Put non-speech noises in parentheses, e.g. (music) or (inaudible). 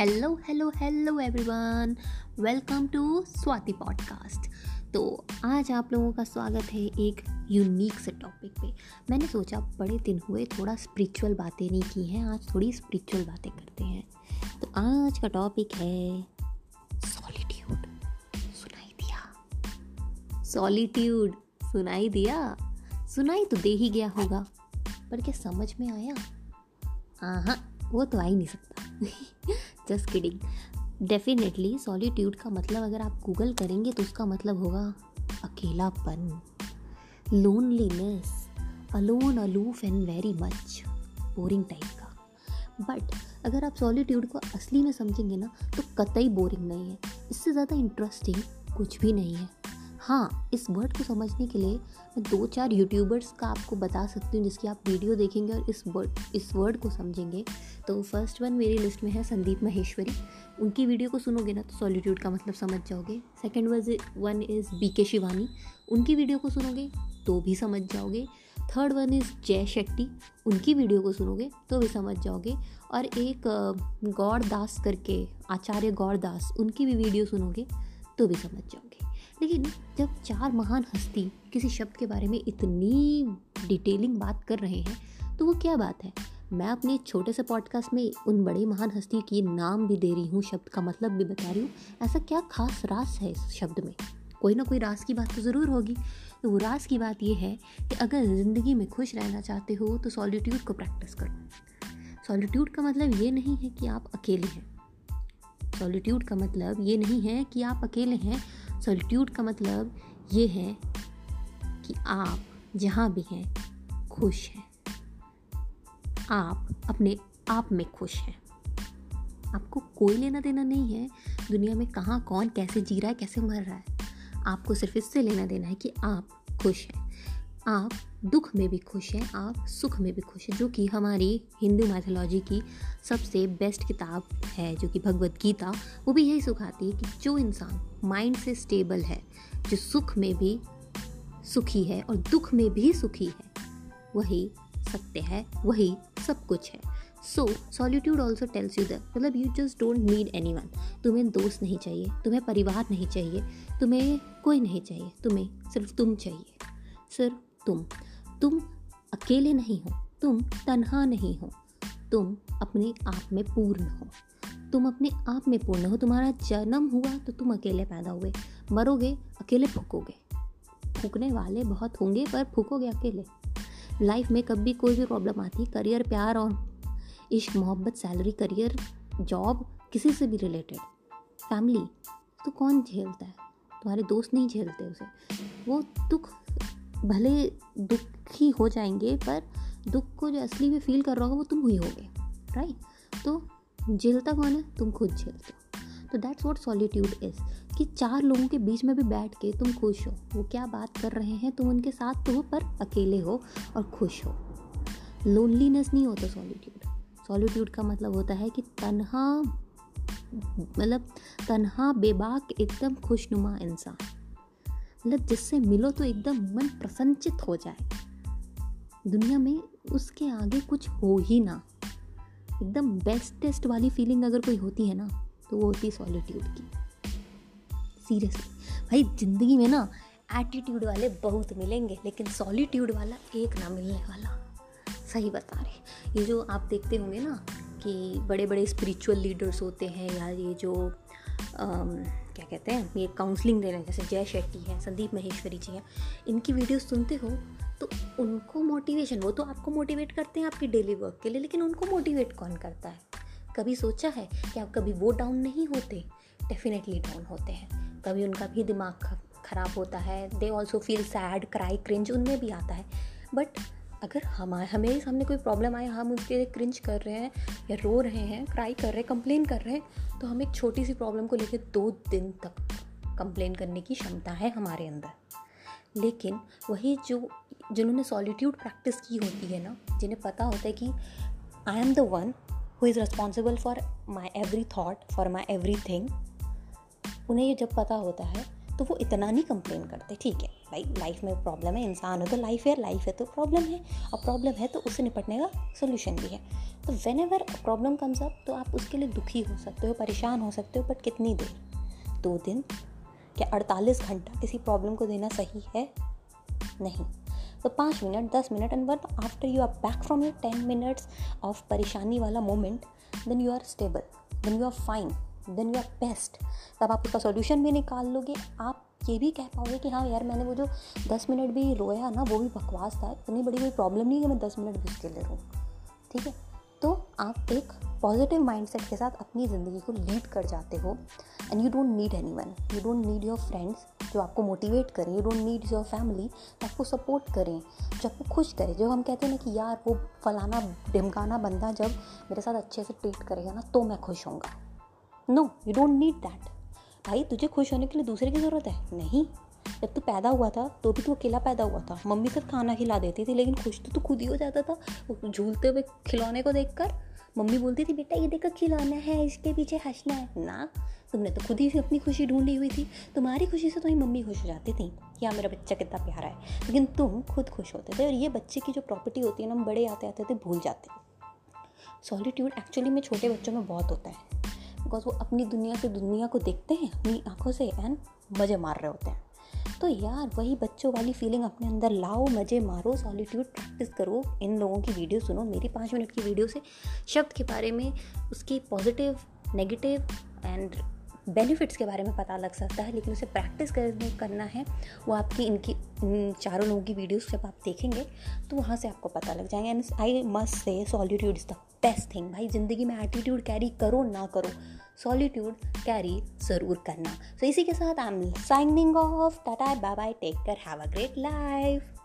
Hello hello hello everyone welcome to Swati podcast तो आज आप लोगों का स्वागत है एक यूनिक से टॉपिक पे। मैंने सोचा बड़े दिन हुए थोड़ा स्पिरिचुअल बातें नहीं की हैं, आज थोड़ी स्पिरिचुअल बातें करते हैं। तो आज का टॉपिक है सॉलिट्यूड सुनाई दिया। सॉलिट्यूड सुनाई दिया? सुनाई तो दे ही गया होगा, पर क्या समझ में आया? हाँ वो तो आ ही नहीं सकता। (laughs) जस्ट किडिंग डेफिनेटली सॉलिट्यूड का मतलब अगर आप गूगल करेंगे तो उसका मतलब होगा अकेलापन loneliness alone aloof and very much boring type का। बट अगर आप सॉलिट्यूड को असली में समझेंगे ना तो कतई बोरिंग नहीं है। इससे ज़्यादा इंटरेस्टिंग कुछ भी नहीं है। हाँ इस वर्ड को समझने के लिए मैं दो चार यूट्यूबर्स का आपको बता सकती हूँ जिसकी आप वीडियो देखेंगे और इस वर्ड इस वर्ड को समझेंगे। तो फ़र्स्ट वन मेरी लिस्ट में है संदीप महेश्वरी। उनकी वीडियो को सुनोगे ना तो सॉलिट्यूड का मतलब समझ जाओगे। सेकेंड वज वन इज़ बी के शिवानी उनकी वीडियो को सुनोगे तो भी समझ जाओगे। थर्ड वन इज़ जय शेट्टी उनकी वीडियो को सुनोगे तो भी समझ जाओगे। और एक गौड़ दास करके, आचार्य गौड़ दास, उनकी भी वीडियो सुनोगे तो भी समझ जाओगे। लेकिन जब चार महान हस्ती किसी शब्द के बारे में इतनी डिटेलिंग बात कर रहे हैं तो वो क्या बात है? मैं अपने छोटे से पॉडकास्ट में उन बड़े महान हस्ती की नाम भी दे रही हूँ, शब्द का मतलब भी बता रही हूँ। ऐसा क्या खास रास है इस शब्द में? कोई ना कोई रास की बात तो ज़रूर होगी। तो वो रास की बात ये है कि अगर ज़िंदगी में खुश रहना चाहते हो तो सॉलिट्यूड को प्रैक्टिस करो। सॉलिट्यूड का मतलब ये नहीं है कि आप अकेले हैं। सॉलिट्यूड का मतलब ये नहीं है कि आप अकेले हैं सॉलिट्यूड का मतलब ये है कि आप जहाँ भी हैं, खुश हैं। आप अपने आप में खुश हैं। आपको कोई लेना देना नहीं है। दुनिया में कहाँ, कौन, कैसे जी रहा है, कैसे मर रहा है। आपको सिर्फ़ इससे लेना देना है कि आप खुश हैं। आप दुख में भी खुश हैं, आप सुख में भी खुश हैं, जो कि हमारी हिंदू मैथोलॉजी की सबसे बेस्ट किताब है, जो कि भगवत गीता, वो भी यही सिखाती है कि जो इंसान माइंड से स्टेबल है, जो सुख में भी सुखी है और दुख में भी सुखी है, वही सत्य है, वही सब कुछ है। So solitude also tells you that मतलब you just don't need anyone तुम्हें दोस्त नहीं चाहिए, तुम्हें परिवार नहीं चाहिए, तुम्हें कोई नहीं चाहिए, तुम्हें सिर्फ़ तुम चाहिए। सिर्फ़ तुम तुम अकेले नहीं हो, तुम तनहा नहीं हो, तुम अपने आप में पूर्ण हो, तुम अपने आप में पूर्ण हो। तुम्हारा जन्म हुआ तो तुम अकेले पैदा हुए, मरोगे, अकेले फूकोगे फूकने वाले बहुत होंगे, पर फूकोगे अकेले। लाइफ में कभी कोई भी प्रॉब्लम आती करियर प्यार और इश्क, मोहब्बत सैलरी करियर जॉब किसी से भी रिलेटेड फैमिली तो कौन झेलता है? तुम्हारे दोस्त नहीं झेलते उसे। वो दुख भले दुखी हो जाएँगे, पर दुख को जो असली में फील कर रहा होगा वो तुम ही होगे राइट तो झेलता कौन है? तुम खुद झेलते हो। तो दैट्स वॉट सॉलिट्यूड इज़ कि चार लोगों के बीच में भी बैठ के तुम खुश हो। वो क्या बात कर रहे हैं? तुम उनके साथ तो हो, पर अकेले हो और खुश हो। लोनलीनेस नहीं होता सॉलिट्यूड सॉलिट्यूड का मतलब होता है कि तनहा मतलब तनहा, बेबाक, एकदम खुशनुमा इंसान। मतलब जिससे मिलो तो एकदम मन प्रसन्नचित हो जाए। दुनिया में उसके आगे कुछ हो ही ना। एकदम बेस्टेस्ट वाली फीलिंग अगर कोई होती है ना तो वो होती है सॉलिट्यूड की। सीरियसली भाई ज़िंदगी में ना एटीट्यूड वाले बहुत मिलेंगे लेकिन सॉलिट्यूड वाला एक ना मिलने वाला। सही बता रहे ये जो आप देखते होंगे ना कि बड़े बड़े स्पिरिचुअल लीडर्स होते हैं या ये जो आम, क्या कहते हैं, ये काउंसलिंग दे रहे हैं, जैसे जय शेट्टी हैं, संदीप महेश्वरी जी हैं, इनकी वीडियो सुनते हो तो उनको मोटिवेशन वो तो आपको मोटिवेट करते हैं आपकी डेली वर्क के लिए, लेकिन उनको मोटिवेट कौन करता है? कभी सोचा है कि आप कभी वो डाउन नहीं होते? डेफिनेटली डाउन होते हैं। कभी उनका भी दिमाग ख़राब होता है they also feel sad cry cringe उनमें भी आता है। बट अगर हमारे हमें सामने कोई प्रॉब्लम आए, हम उसके लिए क्रिंच कर रहे हैं या रो रहे हैं क्राई कर रहे हैं कंप्लेन कर रहे हैं तो हम एक छोटी सी प्रॉब्लम को लेकर दो दिन तक कंप्लेन करने की क्षमता है हमारे अंदर। लेकिन वही जो, जिन्होंने सॉलिट्यूड प्रैक्टिस की होती है ना, जिन्हें पता होता है कि I am the one who is responsible for my every thought for my every thing उन्हें ये जब पता होता है तो वो इतना नहीं कंप्लेन करते, ठीक है? भाई लाइफ में प्रॉब्लम है, इंसान हो तो लाइफ है लाइफ है तो प्रॉब्लम है। और प्रॉब्लम है तो उससे निपटने का सोल्यूशन भी है। तो whenever problem comes up तो आप उसके लिए दुखी हो सकते हो, परेशान हो सकते हो बट कितनी देर? दो दिन? क्या अड़तालीस घंटा किसी प्रॉब्लम को देना सही है? नहीं। तो पाँच मिनट, दस minute and one after you are back from your ten minutes of परेशानी वाला moment then you are stable then you are fine then you are best तब आप उसका सोल्यूशन भी निकाल लोगे। आप ये भी कह पाओगे कि हाँ यार, मैंने वो जो दस मिनट भी रोया ना, वो भी बकवास था। इतनी बड़ी कोई प्रॉब्लम नहीं है मैं दस मिनट भी उसके लिए रहूँ ठीक है? तो आप एक पॉजिटिव माइंडसेट के साथ अपनी ज़िंदगी को लीड कर जाते हो। And you don't need anyone you don't need your friends जो आपको मोटिवेट करें। You don't need your family आपको सपोर्ट करें। जो आपको खुश करें। जो हम कहते हैं ना कि यार, वो फलाना ढिमकाना बंदा जब मेरे साथ अच्छे से ट्रीट करेगा ना तो मैं खुश होऊँगा। No you don't need that भाई, तुझे खुश होने के लिए दूसरे की ज़रूरत है? नहीं। जब तू पैदा हुआ था तो भी तू अकेला पैदा हुआ था। मम्मी सिर्फ़ खाना खिला देती थी, लेकिन खुश तो तू खुद ही हो जाता था। झूलते हुए खिलौने को देखकर मम्मी बोलती थी, बेटा, ये देखकर खिलौना है, इसके पीछे हंसना है। ना, तुमने तो खुद ही अपनी खुशी ढूंढी हुई थी। तुम्हारी खुशी से तो ही मम्मी खुश हो जाती थी। कि हाँ मेरा बच्चा कितना प्यारा है। लेकिन तुम खुद खुश होते थे और ये बच्चे की जो प्रॉपर्टी होती है ना, हम बड़े आते आते थे, भूल जाते। सॉलिट्यूड एक्चुअली में छोटे बच्चों में बहुत होता है। बिकॉज़ वो अपनी दुनिया से दुनिया को देखते हैं, अपनी आँखों से एंड मज़े मार रहे होते हैं। तो यार, वही बच्चों वाली फीलिंग अपने अंदर लाओ, मज़े मारो सॉलिट्यूड प्रैक्टिस करो। इन लोगों की वीडियो सुनो, मेरी पाँच मिनट की वीडियो से शब्द के बारे में उसकी पॉजिटिव नेगेटिव एंड बेनिफिट्स के बारे में पता लग सकता है लेकिन उसे प्रैक्टिस करने करना है। वो आपकी इनकी इन चारों लोगों की वीडियोस जब आप देखेंगे तो वहाँ से आपको पता लग जाएँगे। And I must say solitude is the best thing भाई ज़िंदगी में एटीट्यूड कैरी करो ना करो सॉलिट्यूड कैरी ज़रूर करना। तो so, इसी के साथ I am signing off tata bye bye take care have a great life